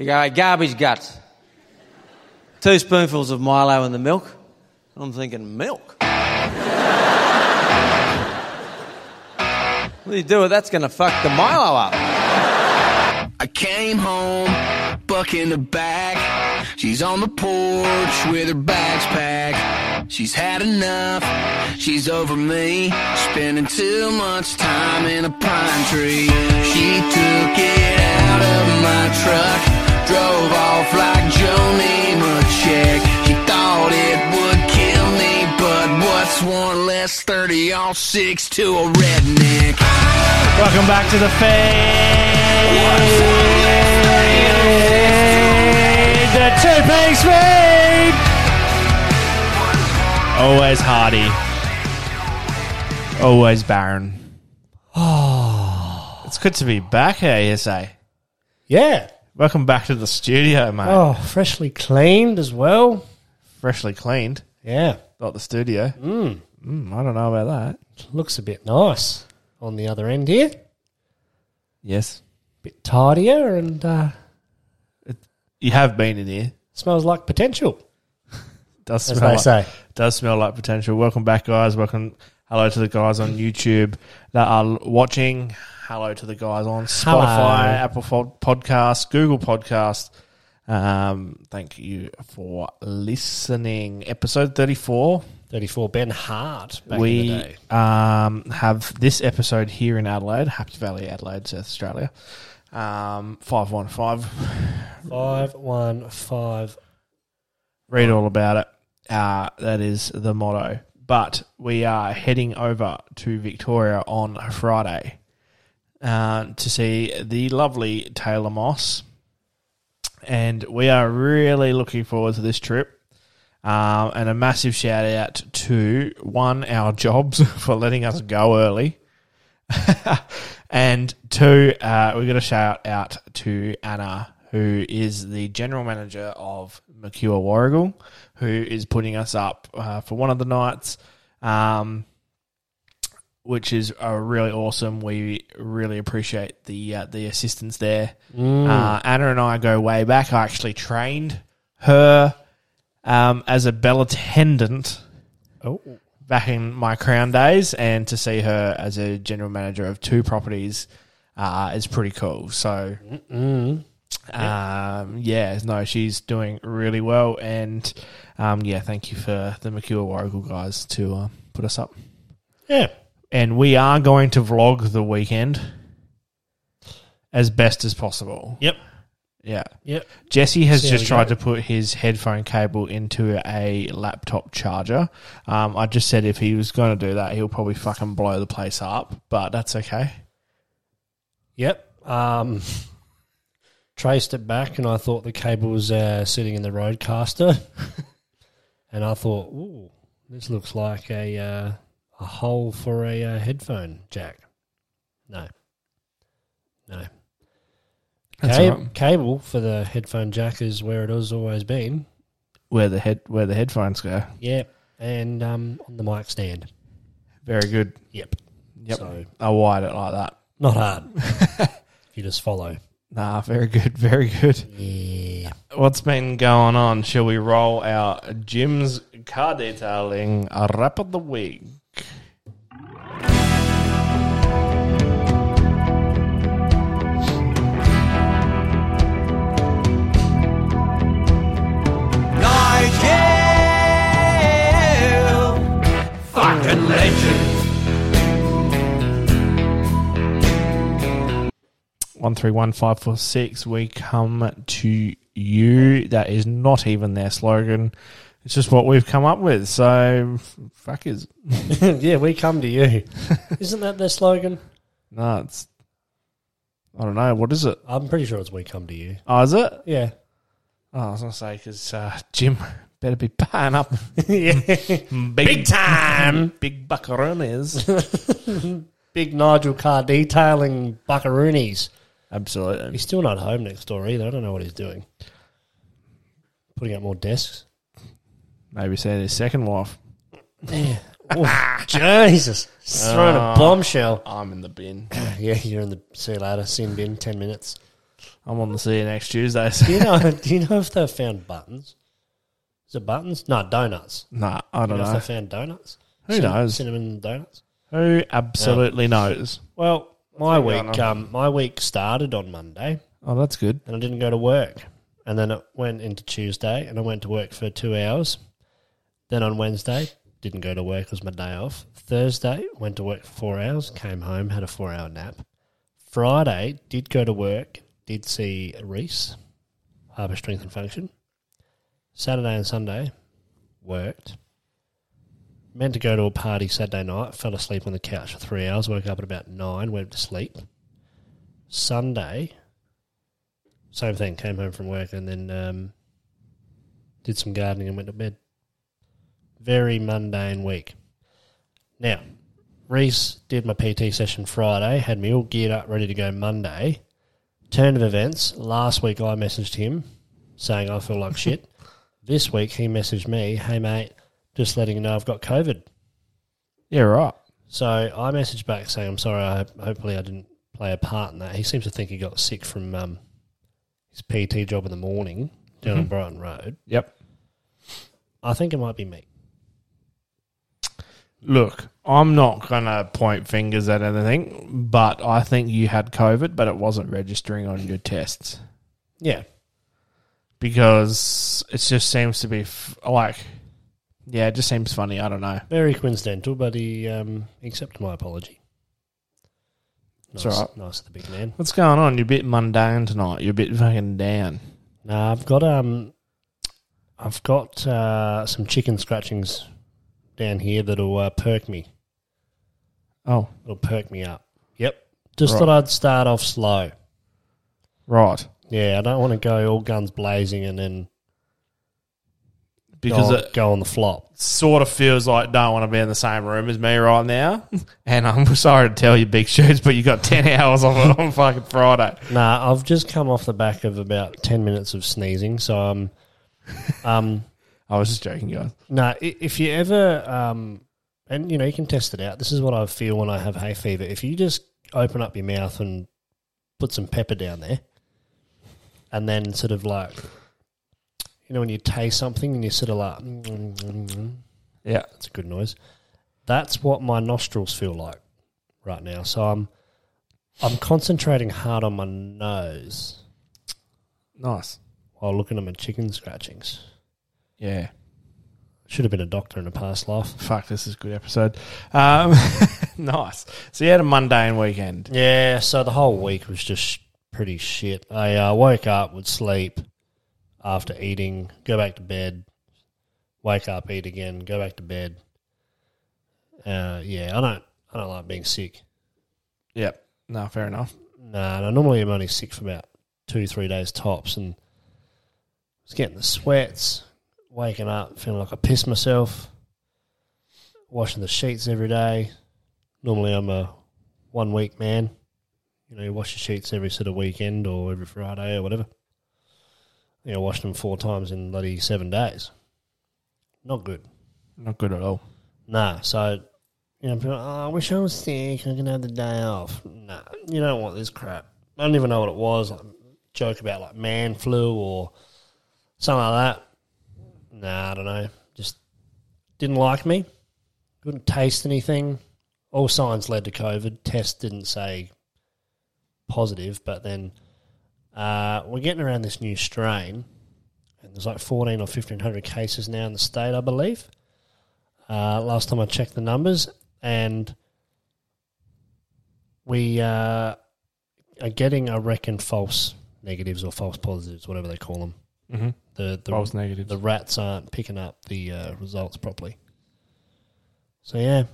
You go, "Hey, garbage guts. Two spoonfuls of Milo in the milk. I'm thinking, milk? what do you do with that's going to fuck the Milo up? I came home, buck in the back. She's on the porch with her bags packed. She's had enough, she's over me. Spending too much time in a pine tree. She took it out of my truck, drove off like Joni Machek. She thought it would kill me, but what's one less 30 all six to a redneck? Welcome back to the feed. The two piece feed. Always Hardy. Always Baron. Oh, it's good to be back eh, here, ASA. Yeah. Welcome back to the studio, mate. Oh, freshly cleaned as well. Freshly cleaned, Yeah. not the studio. Mm. I don't know about that. Looks a bit nice on the other end here. Yes, Bit tidier and uh, you have been in here. smells like potential, Does as they like- say. does smell like potential. Welcome back, guys. Welcome. Hello to the guys on YouTube that are watching. Hello to the guys on Spotify, Hello. Apple Fo- Podcast, Google Podcast. Um, thank you for listening. Episode thirty-four. 34 Ben Hart back in the we um, have this episode here in Adelaide, Happy Valley, Adelaide, South Australia. Um, five one five. 515. read all about it. Uh, that is the motto. But we are heading over to Victoria on Friday uh, to see the lovely Taylor Moss. And we are really looking forward to this trip. Um, and a massive shout out to one, our jobs for letting us go early. and two, uh, we got a shout out to Anna, who is the general manager of Mercure Warragul, who is putting us up uh, for one of the nights, um, which is uh, really awesome. We really appreciate the uh, the assistance there. Uh, Anna and I go way back. I actually trained her um, as a bell attendant Oh, back in my crown days, and to see her as a general manager of two properties uh, is pretty cool. So, um, yeah, no, she's doing really well, and um, yeah, thank you for the Mercure Warragul guys to uh, put us up. yeah. And we are going to vlog the weekend as best as possible. Yep. Yeah. Yep. Jesse has See just tried go. to put his headphone cable into a laptop charger. Um, I just said if he was going to do that, he'll probably fucking blow the place up, but that's okay. Yep. Um, traced it back, and I thought the cable was uh, sitting in the RODECaster, and I thought, "Ooh, this looks like a uh, a hole for a uh, headphone jack." No, no. Cab- right. Cable for the headphone jack is where it has always been. Where the head where the headphones go. Yep, and um, on the mic stand. Very good. Yep. Yep. So I wired it like that. not hard. if you just follow. Nah, very good, very good. Yeah. What's been going on? Shall we roll our Jim's car detailing a wrap of the week? One three one five four six. We come to you. That is not even their slogan. It's just what we've come up with. So fuck is yeah, we come to you. Isn't that their slogan? no. It's I don't know. What is it? I'm pretty sure it's we come to you. Oh, is it? Yeah. Oh, I was gonna say because uh, Jim better be paying up yeah. big, time, big buckaroonies. Big Nigel car detailing buckaroonies. Absolutely. He's still not home next door either. I don't know what he's doing. Putting up more desks. Maybe say his second wife. Oh, Jesus. He's throwing a ah. bombshell. I'm in the bin. Yeah, you're in the see you later, sin bin, 10 minutes. I'm on the see you next Tuesday. So. Do you know? do you know if they found buttons? Is it buttons? No, donuts. Nah, I Do don't you know, know. if they found donuts? Who Cin- knows? Cinnamon donuts. Who absolutely knows? Well, my week, um, my week started on Monday, Oh, that's good. and I didn't go to work, and then it went into Tuesday, and I went to work for two hours. Then on Wednesday, didn't go to work; it was my day off. Thursday, went to work for four hours, came home, had a four-hour nap. Friday, did go to work, did see Reese, Harbour Strength and Function. Saturday and Sunday, worked. Meant to go to a party Saturday night, fell asleep on the couch for three hours, woke up at about nine, went to sleep. Sunday, same thing, came home from work and then um, did some gardening and went to bed. Very mundane week. Now, Reese did my PT session Friday, had me all geared up, ready to go Monday. Turn of events, last week I messaged him saying I feel like shit. This week he messaged me, hey mate, just letting you know I've got COVID. Yeah, right. So I messaged back saying, I'm sorry, I, hopefully I didn't play a part in that. He seems to think he got sick from um, his PT job in the morning down on Brighton Road. Yep. I think it might be me. Look, I'm not going to point fingers at anything, but I think you had COVID, but it wasn't registering on your tests Yeah. because it just seems to be f- like, yeah, it just seems funny. I don't know. Very coincidental, but he um, accepted my apology. Nice, It's all right. nice of the big man. What's going on? You're a bit mundane tonight. You're a bit fucking down. Nah, I've got um, I've got uh, some chicken scratchings down here that'll uh, perk me. Oh, It'll perk me up. Yep. Just Right. thought I'd start off slow. right. Yeah, I don't want to go all guns blazing and then Because go, it go on the flop. sort of feels like don't want to be in the same room as me right now. And I'm sorry to tell you, big shoes, but you got 10 hours on, on fucking Friday. Nah, I've just come off the back of about ten minutes of sneezing, so um, um, I was just joking, guys. nah. If you ever um, and you know you can test it out. This is what I feel when I have hay fever. If you just open up your mouth and put some pepper down there, and then sort of like, you know, when you taste something and you sort of like, mm, mm, mm, Yeah. it's a good noise. That's what my nostrils feel like right now. So I'm, I'm concentrating hard on my nose Nice. while looking at my chicken scratchings. Yeah. Should have been a doctor in a past life. Fuck, this is a good episode. Um, nice. So you had a mundane weekend. Yeah, so the whole week was just pretty shit. I uh, woke up, would sleep after eating, go back to bed, wake up, eat again, go back to bed. Uh, yeah, I don't, I don't like being sick. Yep. No, fair enough. Nah, no, normally I'm only sick for about two, three days tops, and I was getting the sweats, waking up feeling like I pissed myself, washing the sheets every day. Normally I'm a one week man. You know, you wash your sheets every sort of weekend or every Friday or whatever. You know, wash them four times in bloody seven days. Not good. Not good at all. Nah, so you know, people, oh, I wish I was sick. I can have the day off. Nah, you don't want this crap. I don't even know what it was. Like, joke about like man flu or something like that. Nah, I don't know. Just didn't like me. Couldn't taste anything. All signs led to COVID. Test didn't say positive, but then uh, we're getting around this new strain, and there's like 14 or 1500 cases now in the state, I believe. Uh, last time I checked the numbers, and we uh, are getting, I reckon, false negatives or false positives, whatever they call them. Mm-hmm. The the, False negatives. the rats aren't picking up the uh, results properly. So yeah,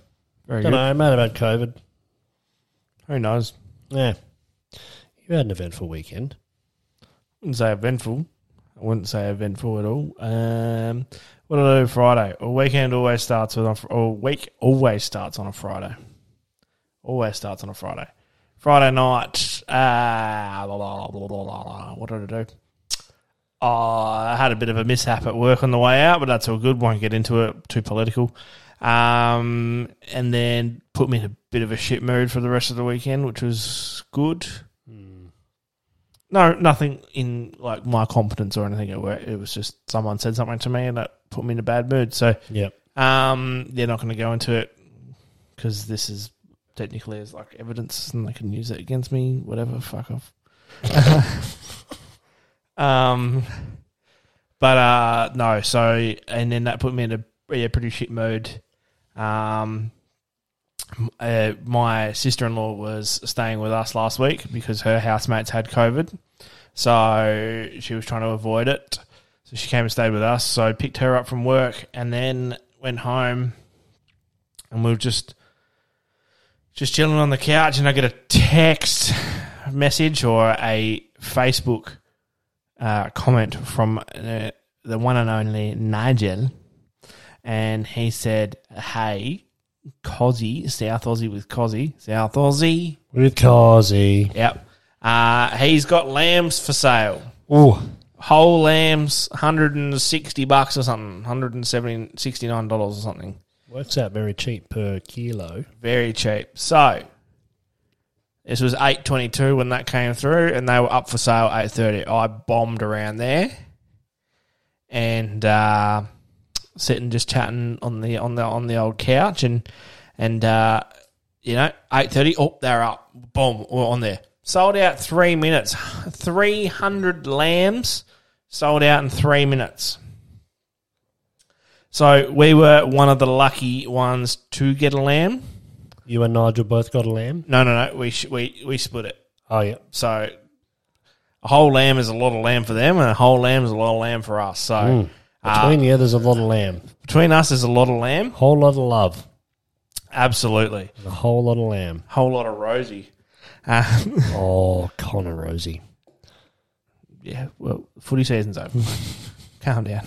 Very don't good. know. I'm have about COVID. Who knows? Yeah, you had an eventful weekend. Wouldn't say eventful. I wouldn't say eventful at all. Um, what did I do Friday? A weekend always starts with or week always starts on a Friday. Always starts on a Friday. Friday night. Uh, blah, blah, blah, what did I do? Uh, I had a bit of a mishap at work on the way out, but that's all good. Won't get into it. Too political. Um, and then put me in a bit of a shit mood for the rest of the weekend, which was good. No, nothing in like my competence or anything at work. It was just someone said something to me and that put me in a bad mood. So yeah, um, they're not going to go into it because this is technically as like evidence and they can use it against me. Whatever, fuck off. um, but uh, no. So and then that put me in a yeah, pretty shit mood. Um, uh, my sister in law was staying with us last week because her housemates had COVID, so she was trying to avoid it. So she came and stayed with us. So I picked her up from work and then went home, and we were just just chilling on the couch. And I get a text message or a Facebook uh, comment from uh, the one and only Nigel, and he said, "Hey, Cozzy, South Aussie with Cozzy, South Aussie, With Causey. yep, uh, he's got lambs for sale." Ooh. whole lambs 160 bucks or something 170 69 dollars or something Works out very cheap per kilo. very cheap so this was 822 when that came through and they were up for sale 830 i bombed around there and uh sitting just chatting on the on the on the old couch and and uh you know 830 oh they're up. Boom we're on there. Sold out three minutes. 300 lambs sold out in three minutes. So we were one of the lucky ones to get a lamb. You and Nigel both got a lamb? no no no. We sh- we we split it. Oh, yeah. so a whole lamb is a lot of lamb for them and a whole lamb is a lot of lamb for us. So Mm. Uh, Between you, there's a lot of lamb. between us there's a lot of lamb Whole lot of love. absolutely A whole lot of lamb. whole lot of Rosie. uh, Oh, Connor Rozee. yeah, well, footy season's over. calm down.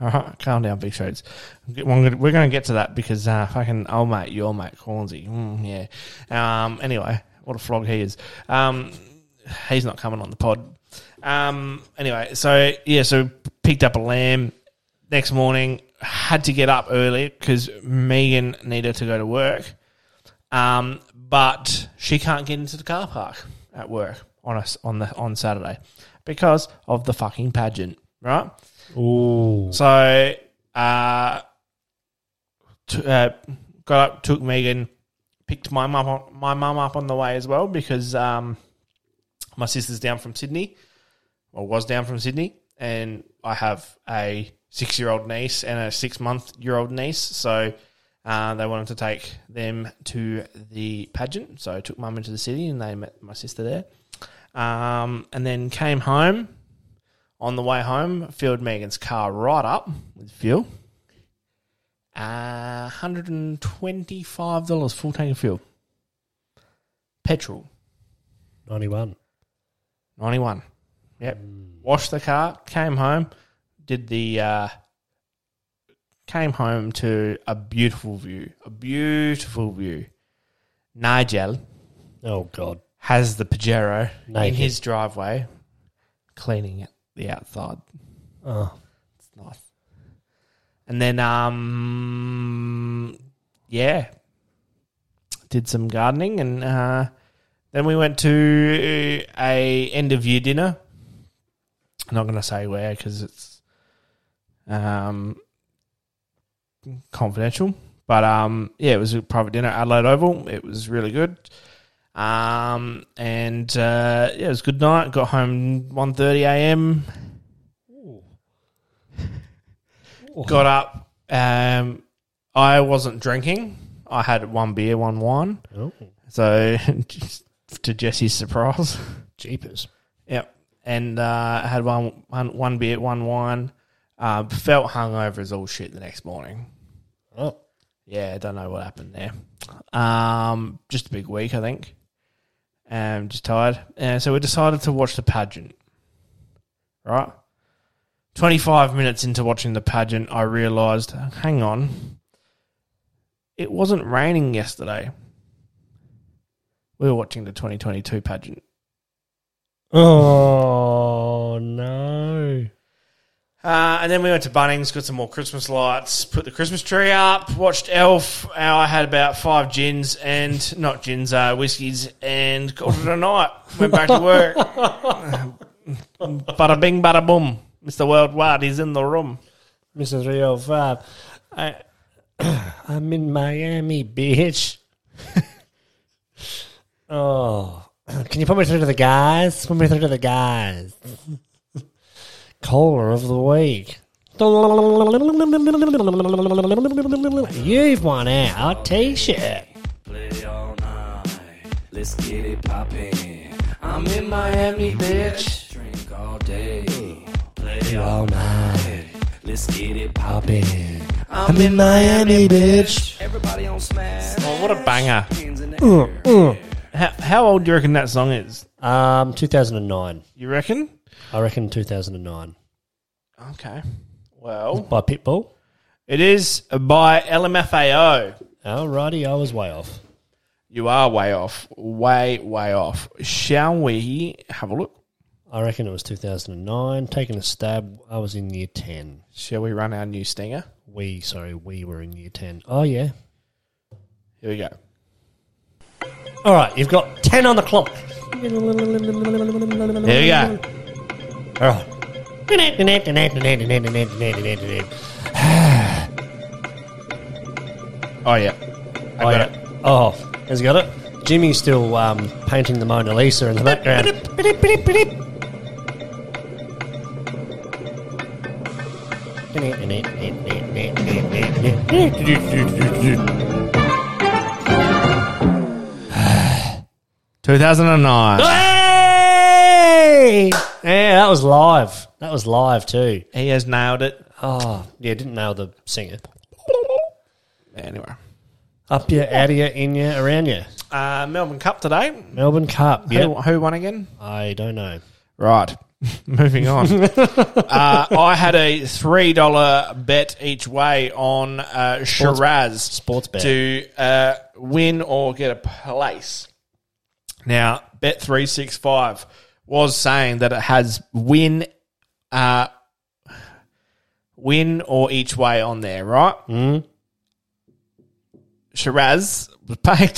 All right, calm down, big shows. We're going to get to that because uh, fucking old mate, your mate, Cornsey. Mm, yeah. Um, anyway, what a flog he is. Um, he's not coming on the pod. Um, anyway, so yeah, so picked up a lamb next morning. Had to get up early because Megan needed to go to work. Um, but she can't get into the car park at work on us on the on Saturday because of the fucking pageant, right? Ooh. So, uh, t- uh, got up, took Megan, picked my mum on, my mum up on the way as well because um, my sister's down from Sydney, or was down from Sydney, and I have a six year old niece and a six month year old niece, so. Uh, they wanted to take them to the pageant, so I took mum into the city and they met my sister there. Um, and then came home, on the way home, filled Megan's car right up with fuel. Uh, $125 full tank of fuel. Petrol, 91. 91. Yep. Washed the car, came home, did the, uh, came home to a beautiful view. A beautiful view. Nigel Oh, God. has the Pajero in his driveway, cleaning it, the outside. Oh. It's nice. And then, um, yeah, did some gardening, and uh, then we went to a end of year dinner. I'm not going to say where because it's um, confidential. But um, yeah, it was a private dinner at Adelaide Oval. It was really good. Um, and uh, yeah, it was a good night. Got home 1.30 a.m. got up. Um, I wasn't drinking. I had one beer, one wine. Oh. So, to Jesse's surprise, Jeepers. yep. And uh, had one, one, one beer, one wine. Uh, felt hungover as all shit the next morning. Oh. Yeah, I don't know what happened there. Um, just a big week, I think. Um, just tired. And so we decided to watch the pageant. Right? 25 minutes into watching the pageant, I realised, hang on, it wasn't raining yesterday. We were watching the 2022 pageant. Oh, no. Uh, and then we went to Bunnings, got some more Christmas lights, put the Christmas tree up, watched Elf. Uh, I had about five gins and not gins, uh, whiskies, and called it a night. Went back to work. bada bing, bada boom. Mr. Worldwide is in the room. Mr. 305. I, I'm in Miami, bitch. oh. Can you put me through to the guys? Put me through to the guys. Caller of the week. You've won our t-shirt. Play all night. Let's get it poppin'. I'm in Miami, bitch. Drink all day. Play all night. Let's get it poppin'. I'm in Miami, bitch. Everybody on smash. Oh, what a banger. Hands in the mm, air. Mm. How, how old do you reckon that song is? Um, 2009. You reckon? I reckon 2009. Okay. Well, By Pitbull. it is by LMFAO. Alrighty, I was way off. You are way off. Way, way off. Shall we have a look? I reckon it was 2009. Taking a stab, I was in year 10. Shall we run our new stinger? We, sorry, we were in year 10. Oh, yeah. Here we go. All right, you've got 10 on the clock. Here we go. All right. Oh, yeah. I Oh, got yeah. it. Oh, has he got it? Jimmy's still um, painting the Mona Lisa in the background. Two thousand and nine. Hey! Yeah, that was live. That was live too. He has nailed it. Oh, yeah, didn't nail the singer. Anyway, Up you, out of you, in you, around you. uh, Melbourne Cup today. Melbourne Cup. Who, Yeah, who won again? I don't know. Right. Moving on. uh, I had a three dollar bet each way on uh, Sheraz Sports bet. to uh, win or get a place. Now, Bet three six five was saying that it has win, uh, win or each way on there, right? Mm. Sheraz was paid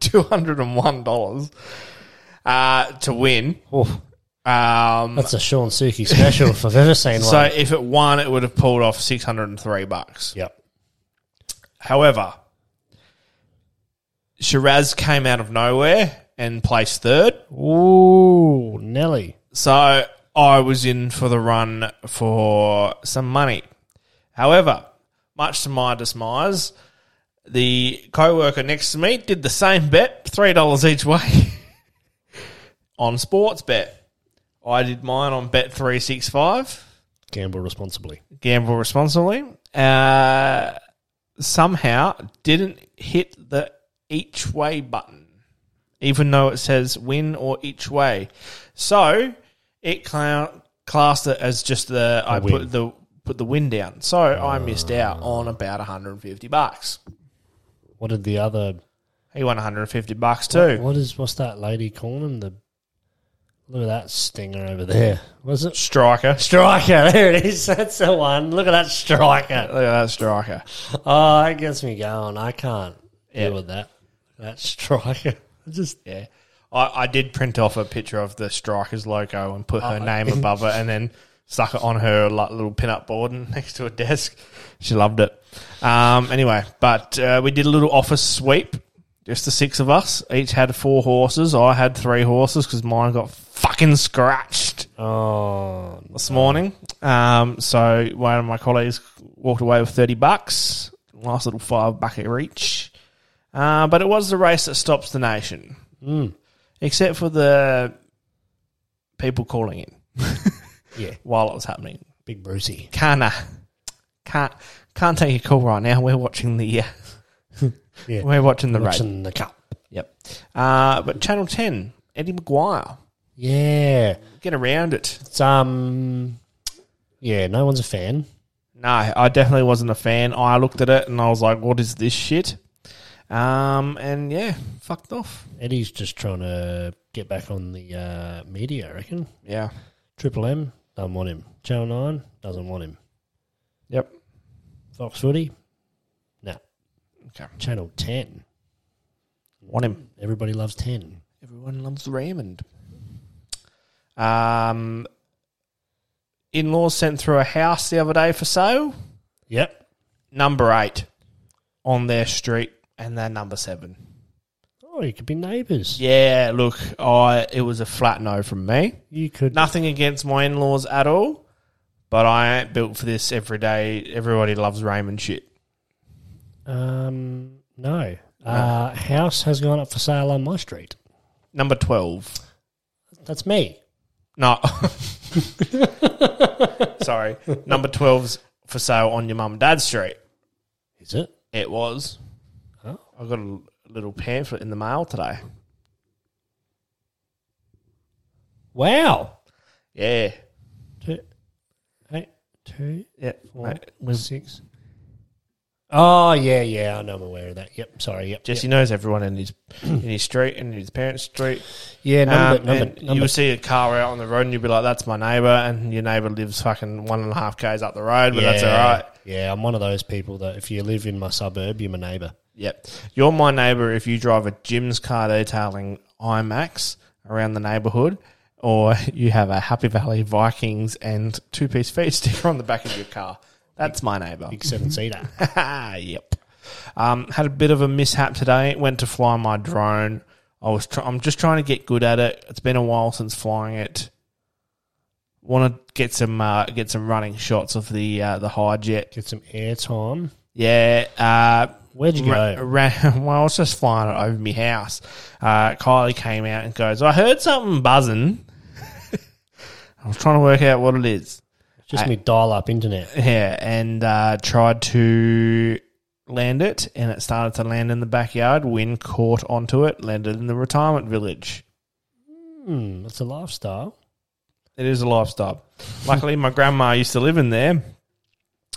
two hundred and one dollars uh, to win. Oof, Um, that's a Sean Suki special if I've ever seen one. so if it won, it would have pulled off six hundred and three bucks. yep. However, Sheraz came out of nowhere and placed third. Ooh, Nelly. So I was in for the run for some money. However, much to my dismise, the co-worker next to me did the same bet, three dollars each way, on sports bet. I did mine on bet three six five. Gamble responsibly. gamble responsibly. Uh, somehow didn't hit the each way button, even though it says win or each way. So it cla- classed it as just the I win. put the put the win down. So I ah. missed out on about 150 bucks. What did the other? He won 150 bucks too. What is? What's that lady calling him? The look at that stinger over there. Was it Striker. striker? There it is. That's the one. Look at that striker. Look at that striker. Oh, that gets me going. I can't deal with that. That striker. Just Yeah. I, I did print off a picture of the Strikers logo and put her Oh. name above it and then stuck it on her like, little pin-up board and next to a desk. She loved it. Um, anyway, but uh, we did a little office sweep. Just the six of us. Each had four horses. I had three horses because mine got fucking scratched oh, this morning. Um, so one of my colleagues walked away with 30 bucks. Nice little five bucket each. Uh, but it was the race that stops the nation. Except for the people calling in yeah. while it was happening. Big Brucey. Can't, uh, can't, can't take a call right now. We're watching the, uh, Yeah. we're watching the race. Watching the cup. Yep. Uh, but Channel 10, Eddie McGuire. Yeah. Get around it. It's um. Yeah. No one's a fan. No, I definitely wasn't a fan. I looked at it and I was like, what is this shit? Um, and yeah, fucked off. Eddie's just trying to get back on the uh, media. I reckon. Yeah. Triple M Doesn't want him. Channel 9 doesn't want him. Yep. Fox Footy? No. Okay. Channel 10. Want him. Everybody loves 10. Everyone loves Raymond. Um, in laws sent through a house the other day for sale. Yep. Number eight on their street, and they're number seven. Oh, you could be neighbours. Yeah, look, I it was a flat no from me. You could. Nothing against my in laws at all, but I ain't built for this every day. Everybody loves Raymond shit. Um, no. Uh, house has gone up for sale on my street. Number twelve. That's me. No. Sorry. Number 12's for sale on your mum and dad's street. Is it? It was. I got a little pamphlet in the mail today. Wow. Yeah. Two, eight, two, Yeah. four, Mate, was- six. Oh yeah, yeah. I know. I'm aware of that. Yep. Sorry. Yep. Jesse yep. knows everyone in his in his street and in his parents' street. Yeah. Number. Um, number. number You'll see a car out on the road and you'll be like, "That's my neighbour," and your neighbour lives fucking one and a half k's up the road, but that's all right. Yeah, I'm one of those people that if you live in my suburb, you're my neighbour. Yep. You're my neighbour if you drive a Jim's car detailing IMAX around the neighbourhood, or you have a Happy Valley Vikings and two piece feed sticker on the back of your car. That's my neighbour. Big seven seater. yep. Um, had a bit of a mishap today. Went to fly my drone. I was. Try- I'm just trying to get good at it. It's been a while since flying it. Want to get some uh, get some running shots of the uh, the Hijet. Get some air time. Yeah. Uh, Where'd you ra- go? ra- well, I was just flying it over my house. Uh, Kylie came out and goes, "I heard something buzzing." I was trying to work out what it is. Just I- me dial up internet. Yeah, and uh, tried to land it, and it started to land in the backyard. Wind caught onto it, landed in the retirement village. Hmm, that's a lifestyle. It is a lifestyle. Luckily, my grandma used to live in there.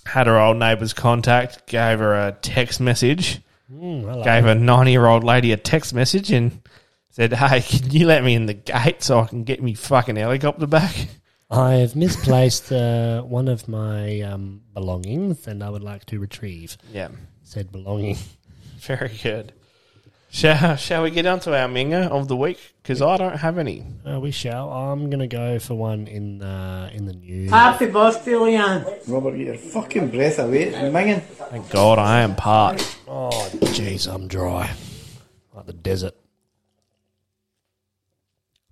Had her old neighbour's contact, gave her a text message, I gave a 90 year old lady a text message, and said, Hey, can you let me in the gate so I can get me fucking helicopter back? I have misplaced uh, one of my um, belongings, and I would like to retrieve Yeah, said belonging. very good. Shall, shall we get on to our minger of the week? Because I don't have any. Uh, we shall. I'm going to go for one in uh, in the news. Happy birthday, Leanne. Robert, get your fucking breath away. It's minging. Thank God I am parched. Oh, jeez, I'm dry, like the desert.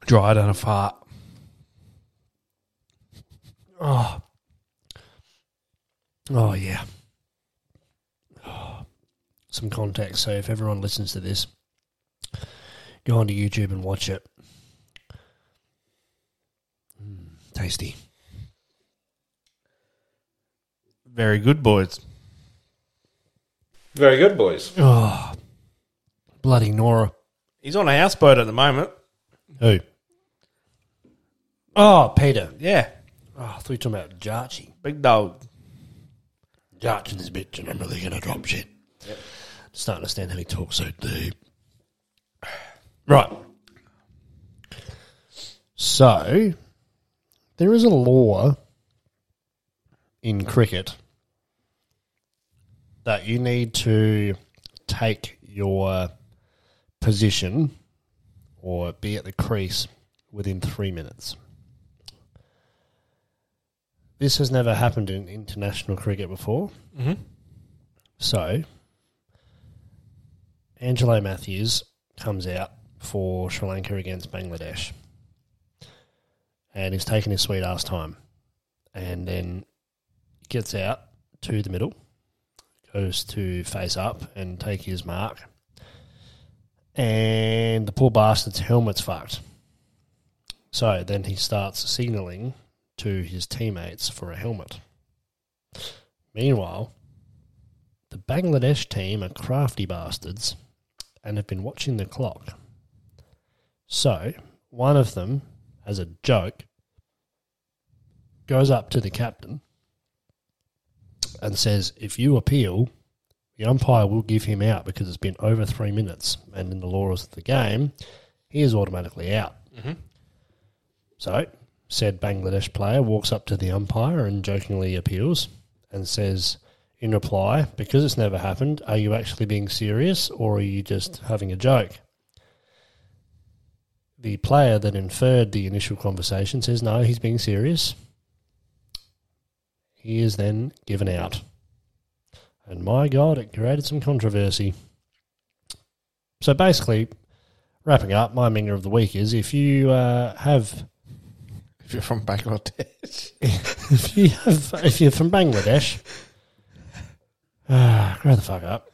Dried on a fart. Oh, oh yeah. Some context. So if everyone listens to this, go onto YouTube and watch it. Mm, tasty. Very good, boys. Very good, boys. Oh, bloody Nora. He's on a houseboat at the moment. Who? Oh, Peter. Yeah, Oh, I thought you were talking about Jarchi. big dog. Jarch in this bitch, and I'm really going to drop shit. Just don't understand how he talks so deep. Right. So, there is a law in cricket that you need to take your position or be at the crease within three minutes. This has never happened in international cricket before. Mhm. So, Angelo Matthews comes out for Sri Lanka against Bangladesh. And he's taking his sweet ass time. And then gets out to the middle, goes to face up and take his mark. And the poor bastard's helmet's fucked. So then he starts signalling to his teammates for a helmet. Meanwhile, the Bangladesh team are crafty bastards and have been watching the clock. So, one of them, as a joke, goes up to the captain and says, If you appeal, the umpire will give him out because it's been over three minutes. And in the laws of the game, he is automatically out. Mm-hmm. So, said Bangladesh player walks up to the umpire and jokingly appeals and says, in reply, because it's never happened, are you actually being serious or are you just having a joke? The player that inferred the initial conversation says, no, he's being serious. He is then given out. And my God, it created some controversy. So basically, wrapping up, my minger of the week is if you uh, have If you're from Bangladesh. if you have if you're from Bangladesh, grow the fuck up.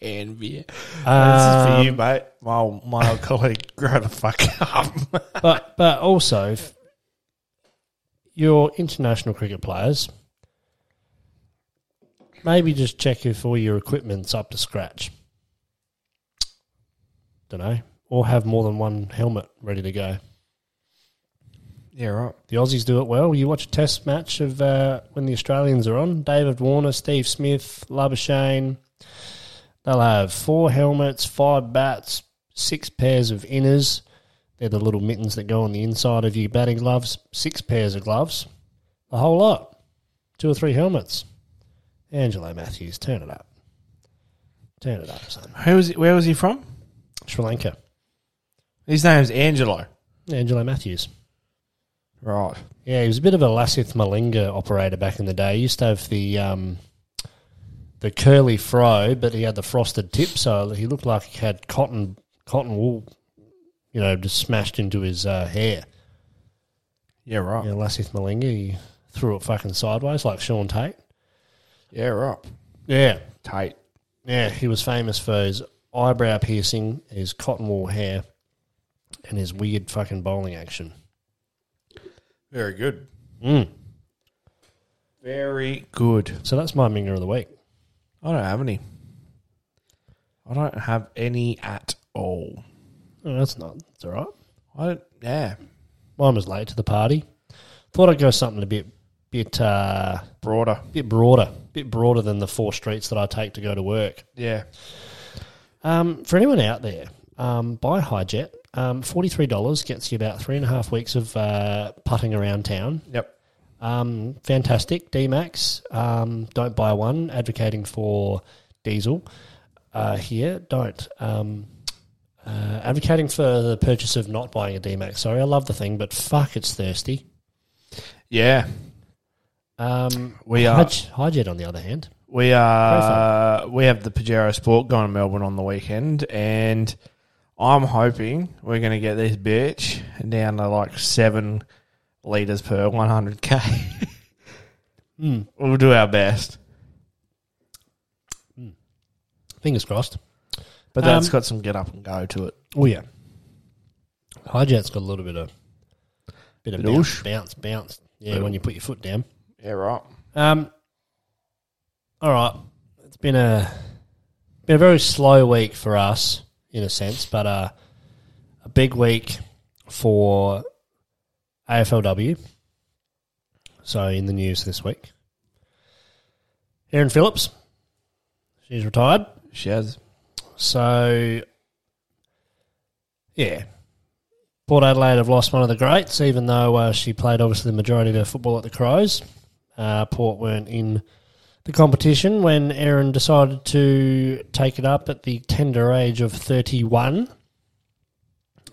Dan beer. Um, this is for you, mate. My, my colleague, grow the fuck up. but but also, your international cricket players, maybe just check if all your equipment's up to scratch. Don't know, or have more than one helmet ready to go. Yeah, right. The Aussies do it well. You watch a test match of uh, when the Australians are on. David Warner, Steve Smith, Labuschagne. They'll have four helmets, five bats, six pairs of inners. They're the little mittens that go on the inside of your batting gloves. Six pairs of gloves. A whole lot. Two or three helmets. Angelo Matthews, turn it up. Turn it up, son. Who was he, where was he from? Sri Lanka. His name's Angelo. Angelo Matthews. Right. Yeah, he was a bit of a Lasith Malinga operator back in the day. He used to have the um, the curly fro, but he had the frosted tip, so he looked like he had cotton cotton wool, you know, just smashed into his uh, hair. Yeah, right. Know, Lasith Malinga, he threw it fucking sideways like Shaun Tait. Yeah, right. Yeah, Tait. yeah, he was famous for his eyebrow piercing, his cotton wool hair, and his weird fucking bowling action. Very good. Mm. Very good. So that's my minger of the week. I don't have any. I don't have any at all. Oh, that's not. That's all right. I don't, yeah. Mine was late to the party. Thought I'd go something a bit, bit, uh, Broader. bit broader, bit broader than the four streets that I take to go to work. Yeah. Um, for anyone out there, um, buy Hijet. Um, Forty-three dollars gets you about three and a half weeks of uh, putting around town. Yep. Um, fantastic. D Max. Um, don't buy one. Advocating for diesel uh, here. Don't. Um, uh, advocating for the purchase of not buying a D Max. Sorry, I love the thing, but fuck, it's thirsty. Yeah. Um, We are- Hij- Hijet, on the other hand. We are. We have the Pajero Sport going to Melbourne on the weekend, and I'm hoping we're going to get this bitch down to like seven liters per 100k. Hmm. We'll do our best, Fingers crossed. but that's Um, got some get up and go to it. Oh yeah, Hijet's got a little bit of bit of bounce, bounce, bounce. Yeah, when you put your foot down. Yeah, right. Um, all right, it's been a been a very slow week for us in a sense, but uh, a big week for AFLW. So in the news this week, Erin Phillips, she's retired. She has. So, yeah. Port Adelaide have lost one of the greats, even though uh, she played obviously the majority of her football at the Crows. Uh, Port weren't in the competition when Erin decided to take it up at the tender age of 31,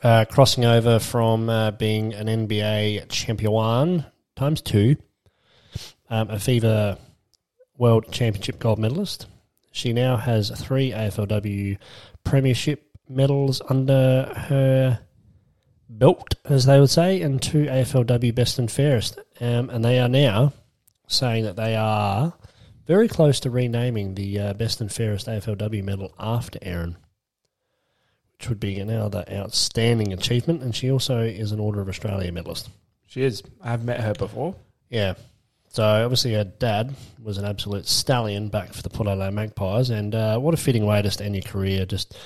uh, crossing over from uh, being an NBA champion times two, um, a FIBA World Championship gold medalist. She now has three AFLW Premiership medals under her belt, as they would say, and two AFLW Best and Fairest. Um, and they are now saying that they are very close to renaming the uh, Best and Fairest AFLW medal after Erin, which would be another outstanding achievement. And she also is an Order of Australia medalist. She is. I've met her before. Yeah. So obviously her dad was an absolute stallion back for the Port Adelaide Magpies, and uh, what a fitting way to end your career, just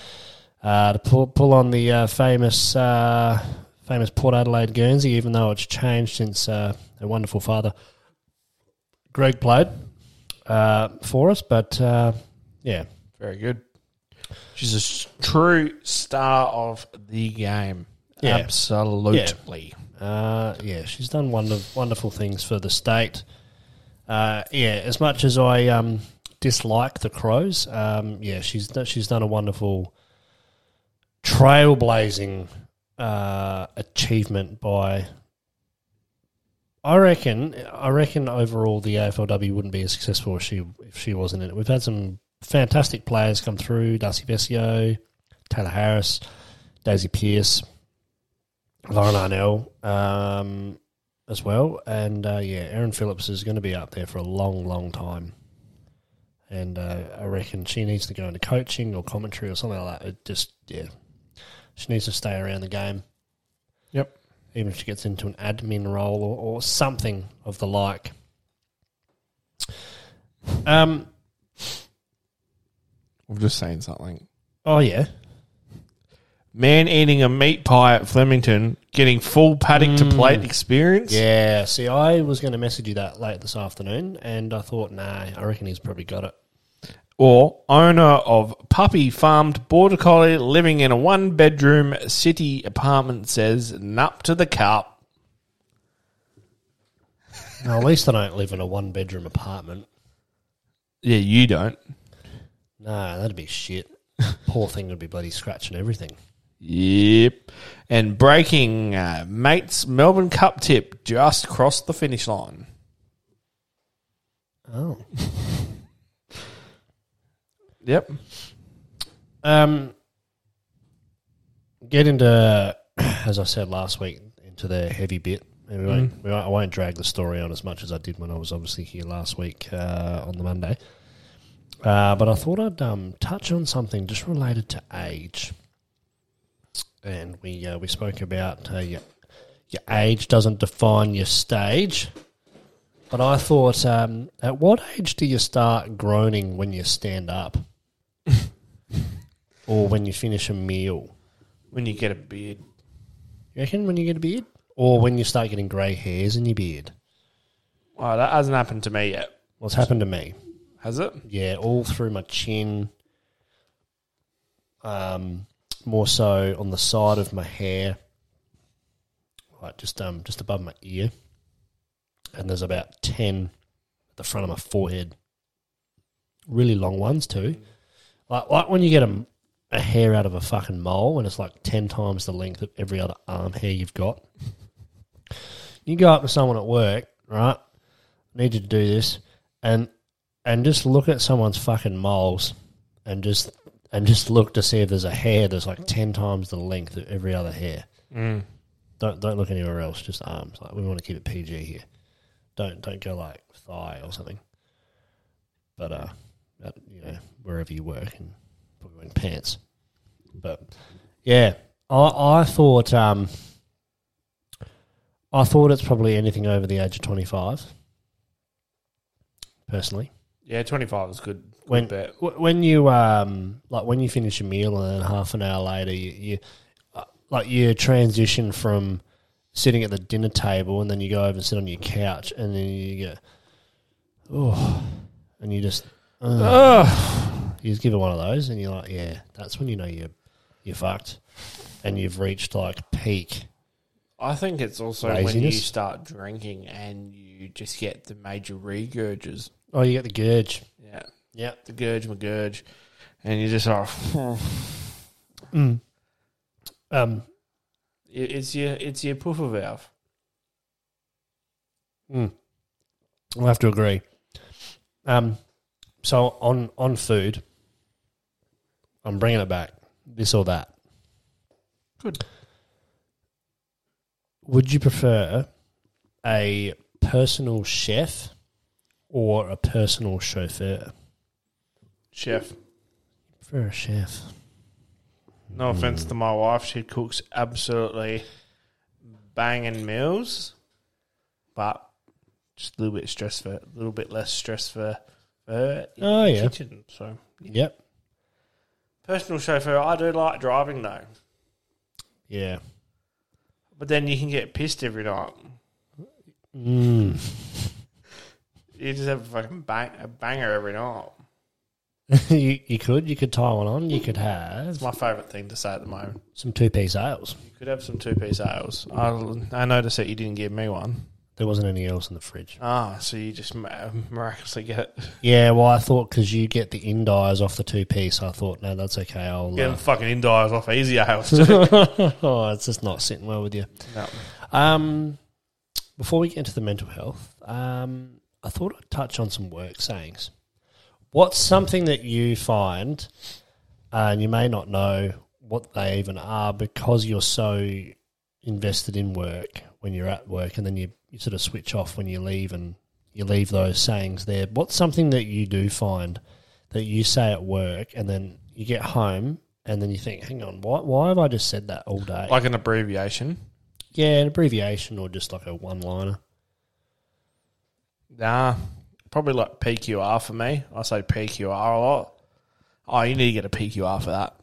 uh, to pull, pull on the uh, famous uh, famous Port Adelaide Guernsey, even though it's changed since uh, her wonderful father Greg played uh, for us. But uh, yeah, Very good. She's a true star of the game. Yeah. Absolutely. Uh, yeah, she's done wonder, wonderful things for the state. Uh, yeah, as much as I um, dislike the Crows, um, yeah, she's she's done a wonderful trailblazing uh, achievement by. I reckon. I reckon overall the AFLW wouldn't be as successful if she if she wasn't in it. We've had some fantastic players come through: Darcy Vescio, Tayla Harris, Daisy Pearce, Lauren Arnell um, as well. And uh, yeah, Erin Phillips is going to be up there for a long, long time. And uh, I reckon she needs to go into coaching or commentary or something like that. It just, yeah. She needs to stay around the game. Even if she gets into an admin role or, or something of the like. Um. We've just saying something. Oh yeah. Man eating a meat pie at Flemington, getting full paddock to plate experience. Yeah. See, I was going to message you that late this afternoon, and I thought, nah, I reckon he's probably got it. Or owner of puppy farmed border collie living in a one bedroom city apartment says, nup to the cup. Now, at least I don't live in a one bedroom apartment. Yeah, you don't. No, that'd be shit. Poor thing would be bloody scratching everything. Yep. And breaking uh, mate's Melbourne Cup tip just crossed the finish line. Oh. Yep. Um, get into, as I said last week, into the heavy bit. And we won't, we won't, I won't drag the story on as much as I did when I was obviously here last week uh, on the Monday. Uh, but I thought I'd um, touch on something just related to age. And we uh, we spoke about uh, your, your age doesn't define your stage. But I thought, um, at what age do you start groaning when you stand up? or when you finish a meal? When you get a beard. You reckon when you get a beard? Or when you start getting grey hairs in your beard? Well, that hasn't happened to me yet, What's happened to me? has it? Yeah, all through my chin. Um, more so on the side of my hair, like just um just above my ear, and there's about ten at the front of my forehead. Really long ones too, like like when you get a, a hair out of a fucking mole and it's like ten times the length of every other arm hair you've got. You go up to someone at work, right? Need you to do this, and and just look at someone's fucking moles and just and just look to see if there's a hair that's like ten times the length of every other hair. Mm. Don't don't look anywhere else. Just arms. Like we want to keep it PG here. Don't don't go like thigh or something. But uh, at, you know wherever you work and probably wearing pants. But yeah, I I thought um. I thought it's probably anything over the age of twenty five. Personally, Yeah, 25 is good. good when bet. when you um like when you finish a meal and then half an hour later you, you uh, like you transition from sitting at the dinner table and then you go over and sit on your couch and then you go oh and you just uh, you just give it one of those and you're like yeah that's when you know you're you're fucked and you've reached like peak I think it's also when you Laziness? start drinking and you just get the major regurges. oh you get the gurge Yeah. yeah The gurge, my gurge. And you just are. um It- It's your it's your puffer valve. Mm. I have to agree. Um, so on on food, I'm bringing it back. This or that. Good. Would you prefer a personal chef or a personal chauffeur? Chef. For a chef. No offense to my wife, she cooks absolutely banging meals, but just a little bit stress for a little bit less stress for, for her. in Oh, the yeah. kitchen. So Yep. Personal chauffeur, I do like driving though, Yeah. but then you can get pissed every night. Mm. You just have a fucking bang, a banger every night. you, you could. You could tie one on. You could have It's my favourite thing to say at the moment. some two piece ales. You could have some two piece ales. I, I noticed that you didn't give me one. There wasn't any else in the fridge. Ah, so you just miraculously get it. Yeah, well, I thought because you get the indires off the two piece, I thought, no, that's okay. I'll. Get Uh, them fucking indires off easy too. oh, it's just not sitting well with you. no. Um, before we get into the mental health, um, I thought I'd touch on some work sayings. What's something that you find, uh, and you may not know what they even are because you're so invested in work when you're at work, and then you, you sort of switch off when you leave and you leave those sayings there. What's something that you do find that you say at work, and then you get home, and then you think, hang on, why, why have I just said that all day? Like an abbreviation. Yeah, an abbreviation or just like a one liner. Nah, probably like PQR for me. I say PQR a lot. Oh, you need to get a PQR for that.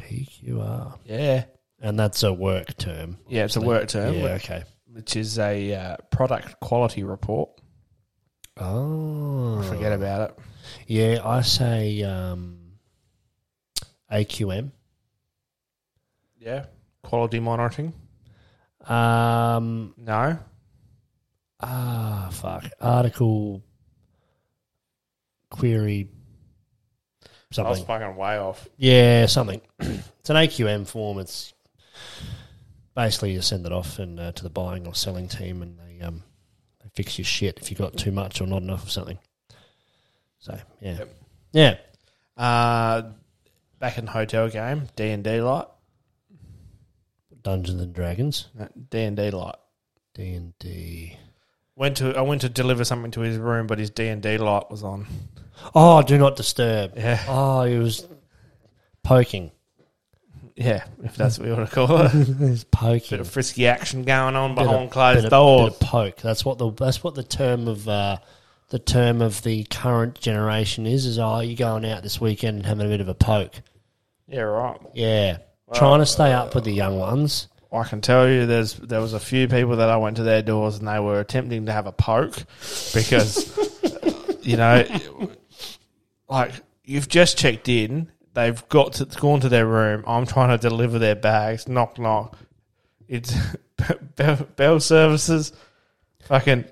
PQR. Yeah. And that's a work term. Yeah, it's a work term, Yeah, which- okay. which is a uh, product quality report. Oh. Forget about it. Yeah, I say um, AQM. Yeah. Quality monitoring. Um, No. ah, fuck. Article query Something. I was fucking way off. Yeah, something. it's an AQM form. It's basically you send it off and uh, to the buying or selling team, and they um they fix your shit if you got too much or not enough of something. So yeah, Yep. yeah. Uh, back in the hotel game, D and D light. Dungeons and Dragons, D and D light. D and D. Went to I went to deliver something to his room, but his D and D light was on. Oh, do not disturb. Yeah, Oh, he was poking. Yeah. If that's what you want to call it, was poking. bit of frisky action going on Bit of- behind closed bit of- doors. bit of poke. That's what the that's what the term of uh, the term of the current generation is. Is oh, you going out this weekend and having a bit of a poke? Yeah, right. Yeah, trying to stay up with the young ones. I can tell you, there's there was a few people that I went to their doors and they were attempting to have a poke because you know, like you've just checked in, they've got to gone to their room. I'm trying to deliver their bags. Knock knock. It's bell, bell services. Fucking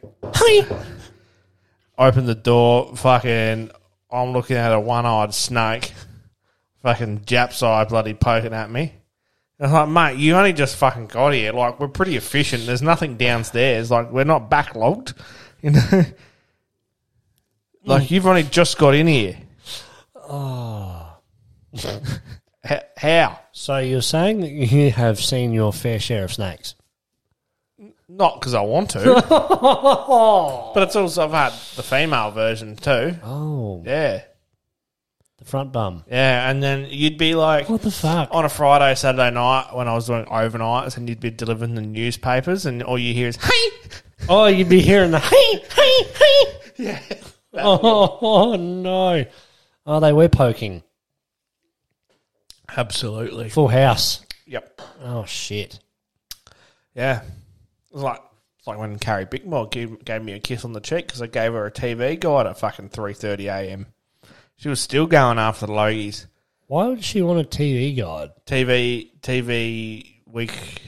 open the door. Fucking, I'm looking at a one-eyed snake. Fucking Jap's eye bloody poking at me. And I'm like, mate, you only just fucking got here. Like, we're pretty efficient. There's nothing downstairs. Like, we're not backlogged. You know? like, mm. you've only just got in here. Oh. How? So you're saying that you have seen your fair share of snakes? Not because I want to. but it's also, I've had the female version too. Oh, Yeah. the front bum. Yeah. And then you'd be like, What the fuck? on a Friday, Saturday night when I was doing overnights and you'd be delivering the newspapers and all you hear is, hey! Oh, you'd be hearing the hey, hey, hey. Yeah. Oh, oh no. Oh, they were poking. Absolutely. Full house. Yep. Oh shit. Yeah. It was like it's like when Carrie Bickmore gave, gave me a kiss on the cheek because I gave her a TV guide at fucking three thirty a.m. She was still going after the Logies. Why would she want a TV guide? TV TV week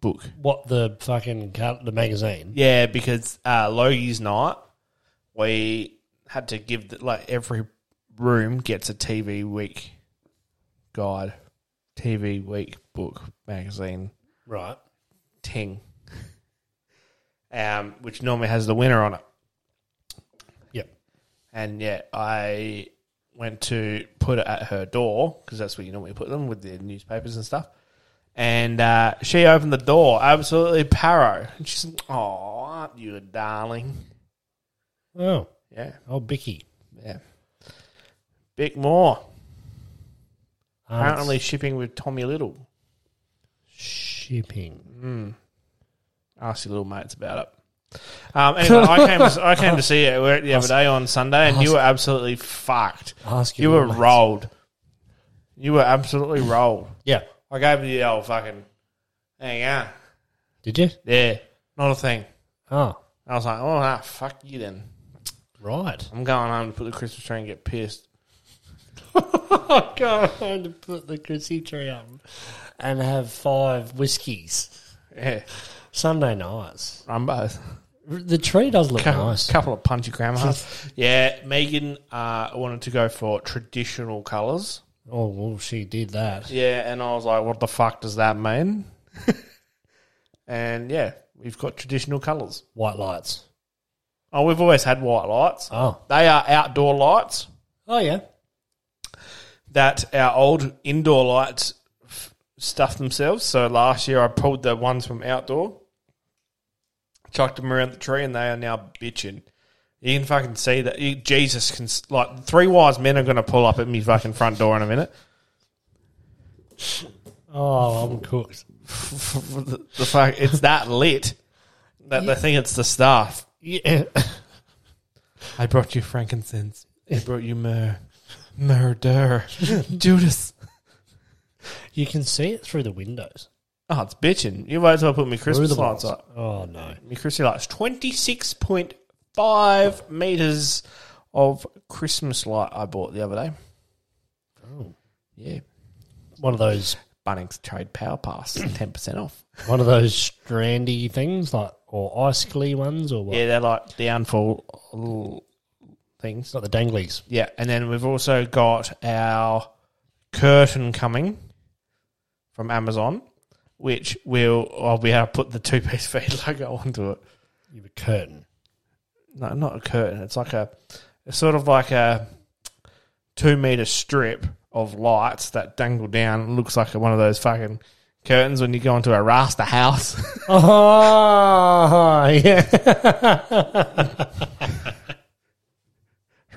book. What the fucking cut the magazine? Yeah, because uh, Logies night we had to give the, like every room gets a TV week guide, TV week book magazine Right. ting, um, which normally has the winner on it. Yep. And yeah, I went to put it at her door because that's where you normally put them with the newspapers and stuff. And uh, she opened the door, absolutely paro. And she's, "Oh, aren't you a darling?" Oh, Yeah, oh, Bicky. yeah. Bickmore Um, apparently shipping with Tommy Little. shipping. Ask your little mates about it. Um, anyway, I came to, I came to see you at work the other day on Sunday, and you were absolutely fucked. Ask You were mates. rolled. You were absolutely rolled. Yeah. I gave you the old fucking. Hang go. Did you? Yeah, not a thing. Oh, I was like, oh, ah, fuck you then. right. I'm going home to put the Christmas tree and get pissed. I go home to put the Chrissy tree up and have five whiskies. Yeah, Sunday nights. I'm both. The tree does look Couple, nice. couple of punchy grandmas. yeah, Megan uh, wanted to go for traditional colours. Oh, well, she did that. Yeah, and I was like, what the fuck does that mean? and yeah, we've got traditional colours. White lights. Oh, we've always had white lights. Oh. They are outdoor lights Oh, yeah. That our old indoor lights f- stuffed themselves. So last year I pulled the ones from outdoor, chucked them around the tree, and they are now bitching. You can fucking see that. You, Jesus can like three wise men are going to pull up at me fucking front door in a minute. Oh, I'm cooked. the, the fuck, it's that lit that they think it's the staff. Yeah. I brought you frankincense. I brought you myrrh. Murder. Judas. You can see it through the windows. Oh, it's bitching. You might as well put me Through Christmas the lights up. Oh, no. My Christmas lights. 26.5 metres of Christmas light I bought the other day. Oh. Yeah. One of those Bunnings Trade Power Pass. 10% off. one of those strandy things, like or icicly ones, or what? Yeah, they're like downfall little things. Got the danglies. Yeah, and then we've also got our curtain coming from Amazon, which will I'll be able to put the two piece feed logo onto it. You have a curtain. No, not a curtain. It's like a, it's sort of like a two meter strip of lights that dangle down. It looks like one of those fucking curtains when you go into a Rasta house. Oh, yeah.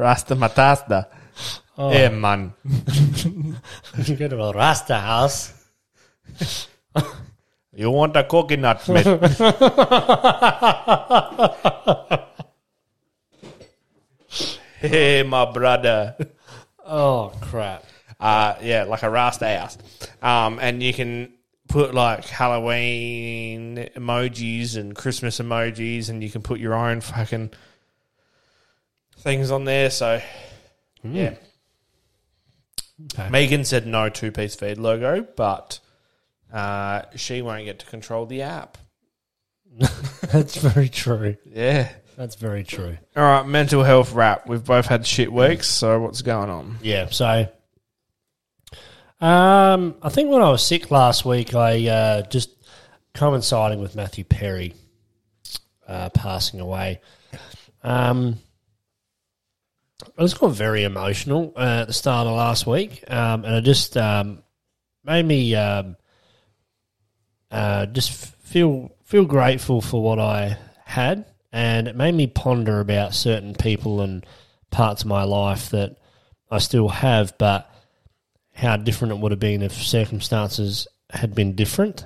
Rasta Matasta. Yeah, man. you go to a Rasta house. You want a coconut, mate? hey, my brother. Oh, crap. Uh, yeah, like a Rasta house. Um, and you can put like Halloween emojis and Christmas emojis, and you can put your own fucking things on there. So, yeah. Okay. Megan said no two piece feed logo, but uh, she won't get to control the app. That's very true. Yeah. That's very true. All right, mental health wrap. We've both had shit weeks, so what's going on? Yeah. So, um, I think when I was sick last week, I uh, just coinciding with Matthew Perry uh, passing away. Um, I just got very emotional uh, at the start of last week, um, and it just um, made me um, uh, just feel feel grateful for what I had, and it made me ponder about certain people and parts of my life that I still have, but how different it would have been if circumstances had been different.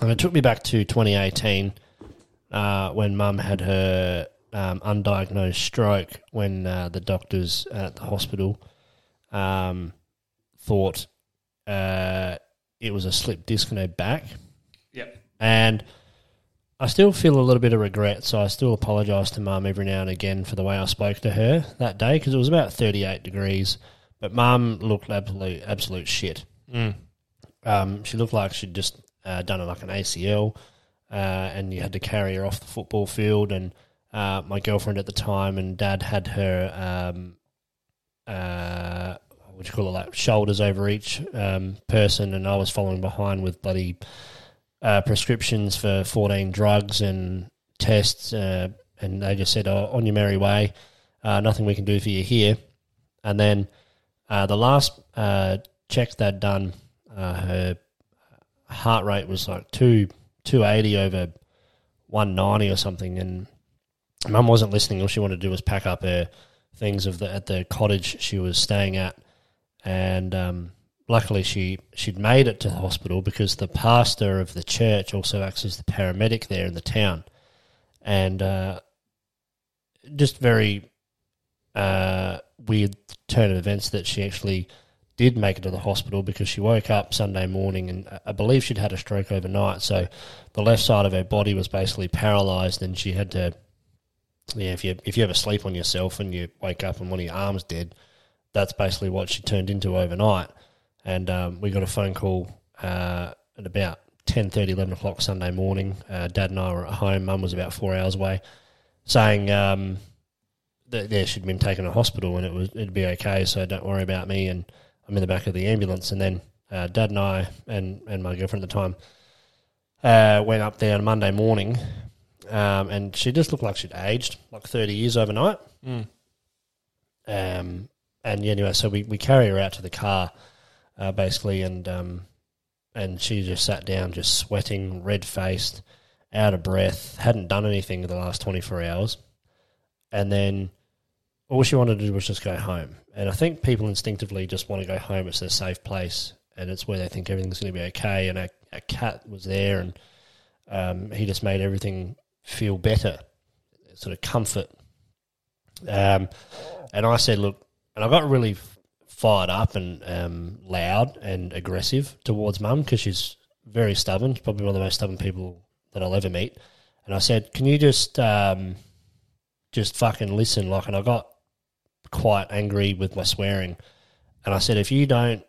And it took me back to 2018 uh, when Mum had her um, undiagnosed stroke. When uh, the doctors at the hospital um, thought uh, it was a slip disc in her back, Yep. and I still feel a little bit of regret, so I still apologise to Mum every now and again for the way I spoke to her that day because it was about 38 degrees, but Mum looked absolute absolute shit. Um, she looked like she'd just uh, done like an ACL, uh, and you had to carry her off the football field. And uh, my girlfriend at the time and Dad had her, um, uh, what do you call it, like shoulders over each um, person, and I was following behind with bloody uh, prescriptions for 14 drugs and tests, uh, and they just said, oh, on your merry way, uh, nothing we can do for you here. And then uh, the last check they'd done, her heart rate was like two, 280 over 190 or something, and mum wasn't listening. All she wanted to do was pack up her things of the at the cottage she was staying at, and um, luckily she she'd made it to the hospital because the pastor of the church also acts as the paramedic there in the town, and uh, just very uh, weird turn of events that she actually did make it to the hospital because she woke up Sunday morning and I- I believe she'd had a stroke overnight. So the left side of her body was basically paralyzed, and she had to. Yeah, if you if you ever sleep on yourself and you wake up and one of your arms dead, that's basically what she turned into overnight. And um, we got a phone call uh, at about 10.30, 11 o'clock Sunday morning. Uh, Dad and I were at home. Mum was about four hours away, saying um, that yeah, she'd been taken to hospital and it was it'd be okay. So don't worry about me. And I'm in the back of the ambulance. And then uh, Dad and I and and my girlfriend at the time uh, went up there on Monday morning, um, and she just looked like she'd aged like 30 years overnight. Um, and yeah, anyway, so we, we carry her out to the car, uh, basically, and um, and she just sat down, just sweating, red faced, out of breath, hadn't done anything in the last 24 hours. And then all she wanted to do was just go home. And I think people instinctively just want to go home. It's their safe place, and it's where they think everything's going to be okay. And our, our cat was there, and um, he just made everything feel better, sort of comfort. Um, and I said, look, and I got really fired up and um, loud and aggressive towards mum because she's very stubborn. Probably one of the most stubborn people that I'll ever meet. And I said, can you just um, just fucking listen? Like, and I got quite angry with my swearing. And I said, if you don't,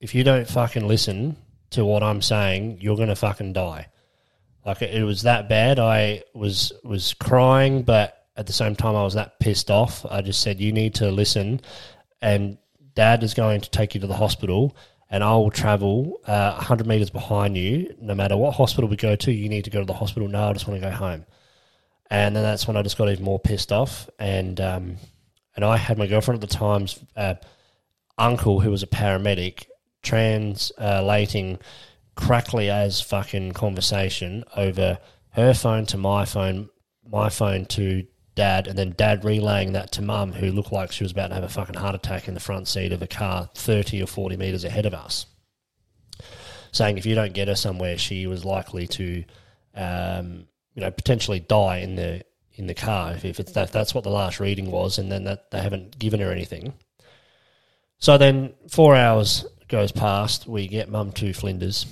if you don't fucking listen to what I'm saying, you're gonna fucking die. Like it, was that bad. I was was crying, but at the same time, I was that pissed off. I just said, you need to listen, and Dad is going to take you to the hospital. And I will travel uh, 100 meters behind you. No matter what hospital we go to, you need to go to the hospital. No, I just want to go home. And then that's when I just got even more pissed off. And um, and I had my girlfriend at the time's uh, uncle, who was a paramedic, translating crackly as fucking conversation over her phone to my phone, my phone to dad, and then dad relaying that to mum, who looked like she was about to have a fucking heart attack in the front seat of a car 30 or 40 metres ahead of us. Saying if you don't get her somewhere, she was likely to, um, you know, potentially die in the in the car if, if it's that, that's what the last reading was, and then that they haven't given her anything. So then four hours goes past. We get mum to Flinders,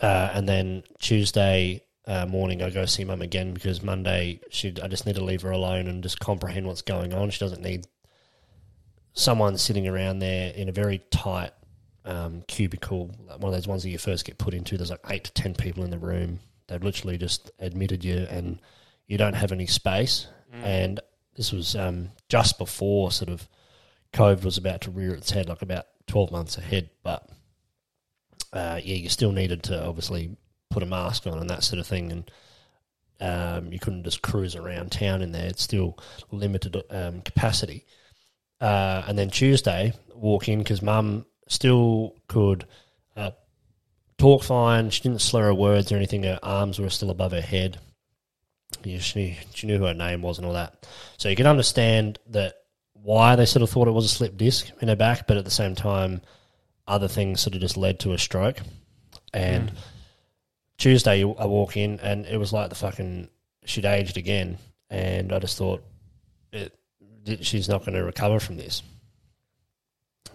uh, and then Tuesday uh, morning I go see mum again because Monday she I just need to leave her alone and just comprehend what's going on. She doesn't need someone sitting around there in a very tight um, cubicle, one of those ones that you first get put into. There's like eight to ten people in the room. They've literally just admitted you, and you don't have any space. And this was um, just before sort of COVID was about to rear its head, like about 12 months ahead. But uh, yeah, you still needed to obviously put a mask on and that sort of thing. And um, you couldn't just cruise around town in there. It's still limited um, capacity. Uh, and then Tuesday, walk in because mum still could uh, talk fine. She didn't slur her words or anything. Her arms were still above her head. Yeah, she, she knew who her name was and all that. So you can understand that why they sort of thought it was a slip disc in her back, but at the same time, other things sort of just led to a stroke. And Tuesday, I walk in and it was like the fucking she'd aged again, and I just thought it, she's not going to recover from this.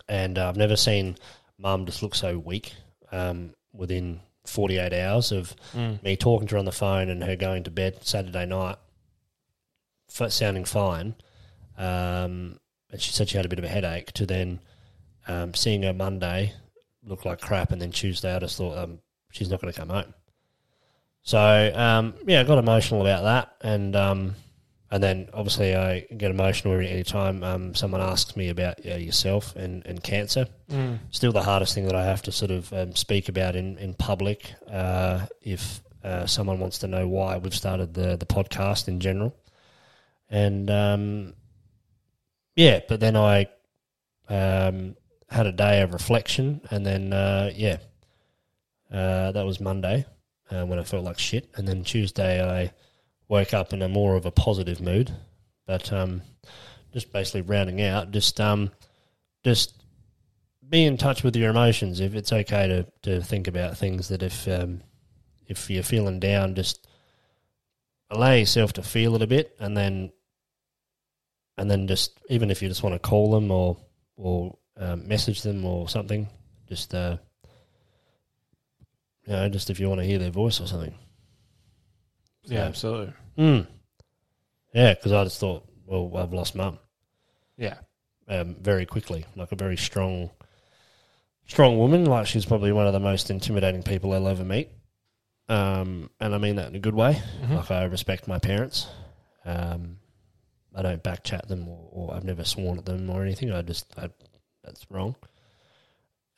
And uh, I've never seen mum just look so weak um, within 48 hours of me talking to her on the phone and her going to bed Saturday night, sounding fine. Um, and she said she had a bit of a headache. To then um, seeing her Monday look like crap, and then Tuesday I just thought um, she's not going to come home. So um, yeah, I got emotional about that, and um, and then obviously I get emotional every time um, someone asks me about uh, yourself and, and cancer. Still, the hardest thing that I have to sort of um, speak about in in public. Uh, if uh, someone wants to know why we've started the the podcast in general, and um, yeah, but then I um, had a day of reflection, and then uh, yeah, uh, that was Monday uh, when I felt like shit, and then Tuesday I woke up in a more of a positive mood. But um, just basically rounding out, just um, just be in touch with your emotions. If it's okay to, to think about things that if um, if you're feeling down, just allow yourself to feel it a bit, and then and then just even if you just want to call them or or um, message them or something, just uh, you know, just if you want to hear their voice or something. Yeah, absolutely. Mm. Yeah, because I just thought, well, I've lost mum. Yeah. um, very quickly, like a very strong, strong woman. Like she's probably one of the most intimidating people I'll ever meet. Um, and I mean that in a good way. Like I respect my parents. Um, I don't backchat them or, or I've never sworn at them or anything. I just I, that's wrong.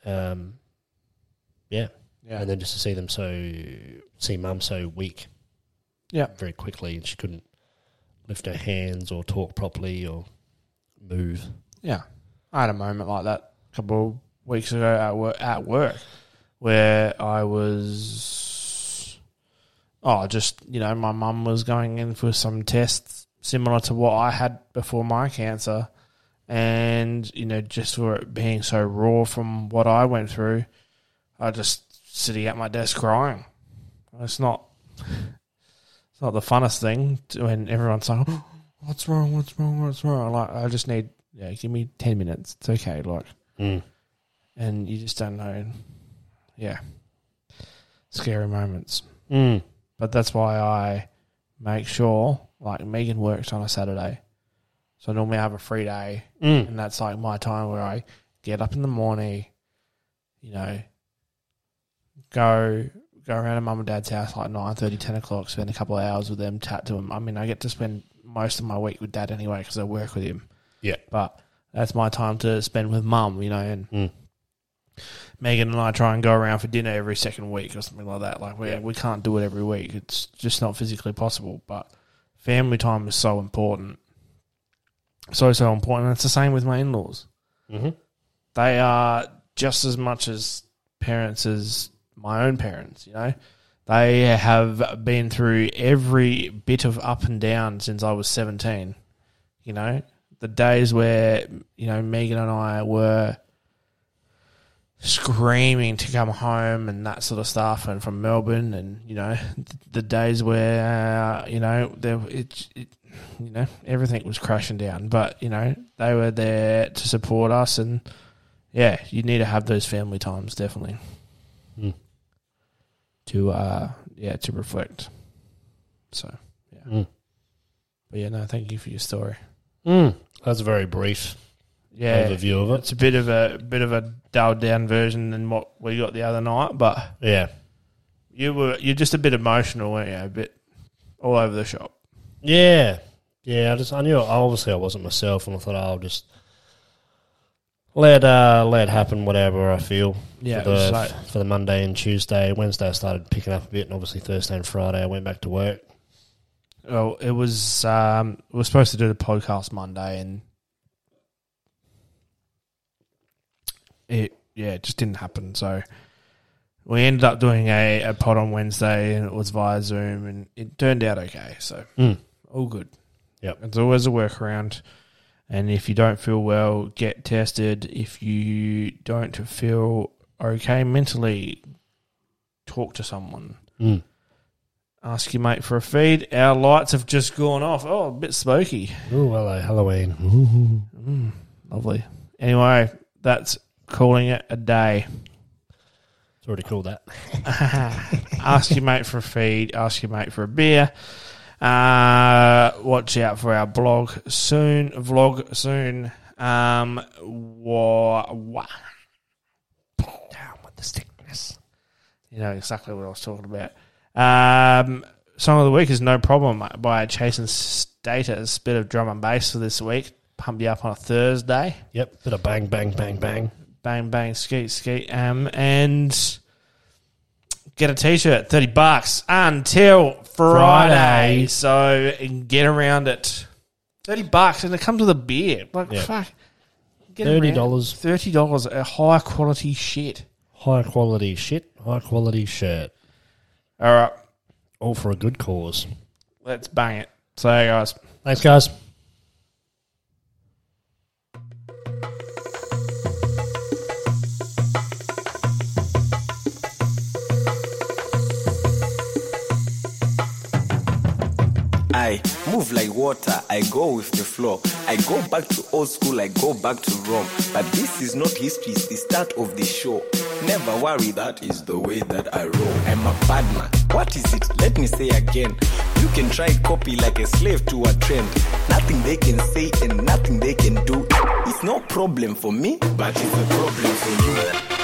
Um, yeah, Yeah. and then just to see them so see mum so weak, Yeah. very quickly, and she couldn't lift her hands or talk properly or move. Yeah, I had a moment like that a couple of weeks ago at work, at work where I was, oh, just you know, my mum was going in for some tests similar to what I had before my cancer, and you know, just for it being so raw from what I went through, I just sitting at my desk crying. It's not, it's not the funnest thing to- when everyone's like, "Oh, "What's wrong? What's wrong? What's wrong?" Like, I just need yeah, give me 10 minutes. It's okay. Like, Mm. and you just don't know. Yeah. Scary moments. Mm. But that's why I make sure, like, Megan works on a Saturday. So normally I normally have a free day. Mm. And that's like my time where I get up in the morning, you know, go go around to mum and dad's house like 9.30, 10 o'clock, spend a couple of hours with them, chat to them. I mean, I get to spend most of my week with dad anyway because I work with him. Yeah. But that's my time to spend with mum, you know, and Mm. Megan and I try and go around for dinner every second week or something like that. Like we Yeah. we can't do it every week. It's just not physically possible. But family time is so important. So so important. And it's the same with my in laws. Mm-hmm. They are just as much as parents as my own parents, you know. They have been through every bit of up and down since I was 17. You know, the days where, you know, Megan and I were screaming to come home and that sort of stuff and from Melbourne and, you know, the days where, uh, you know, there, it, it, you know, everything was crashing down. But, you know, they were there to support us and, yeah, you need to have those family times, definitely. Mm. To, uh, yeah, to reflect. So, yeah. Mm. But yeah, no, thank you for your story. Mm. That's a very brief Yeah, overview of it. it's a bit of a bit of a dulled down version than what we got the other night, but Yeah. you were you're just a bit emotional, weren't you? A bit all over the shop. Yeah, yeah. I just I knew obviously I wasn't myself, and I thought I'll just let uh, let happen whatever I feel. Yeah, for the like- for the Monday and Tuesday. Wednesday I started picking up a bit, and obviously Thursday and Friday I went back to work. Well, it was um, we were supposed to do the podcast Monday, and it yeah, it just didn't happen. So we ended up doing a, a pod on Wednesday, and it was via Zoom, and it turned out okay. So Mm. all good. Yep. It's always a workaround. And if you don't feel well, get tested. If you don't feel okay mentally, talk to someone. Mm. Ask your mate for a feed. Our lights have just gone off. Oh, a bit smoky. Oh, hello, Halloween. Mm, lovely. Anyway, that's calling it a day. It's already called that. ask your mate for a feed. Ask your mate for a beer. Uh, watch out for our blog soon. Vlog soon. Um, wa, wa. Down with the stickness. You know exactly what I was talking about. Um, song of the week is no problem by Chasing Status. Bit of drum and bass for this week. Pump you up on a Thursday. Yep, bit of bang, bang, bang, bang. bang bang skeet skeet um and get a t-shirt 30 bucks until friday, Friday. so get around it. 30 bucks and it comes with a beer. Like Yeah. fuck. Get Thirty around- dollars, $30 a high quality shit. High quality shit, high quality shirt, all right. All for a good cause. let's bang it. So guys. Thanks, guys. I move like water, I go with the flow. I go back to old school, I go back to Rome. But this is not history, it's the start of the show. Never worry, that is the way that I roll. I'm a bad man. What is it? Let me say again. You can try copy like a slave to a trend. Nothing they can say and nothing they can do. It's no problem for me, but it's a problem for you.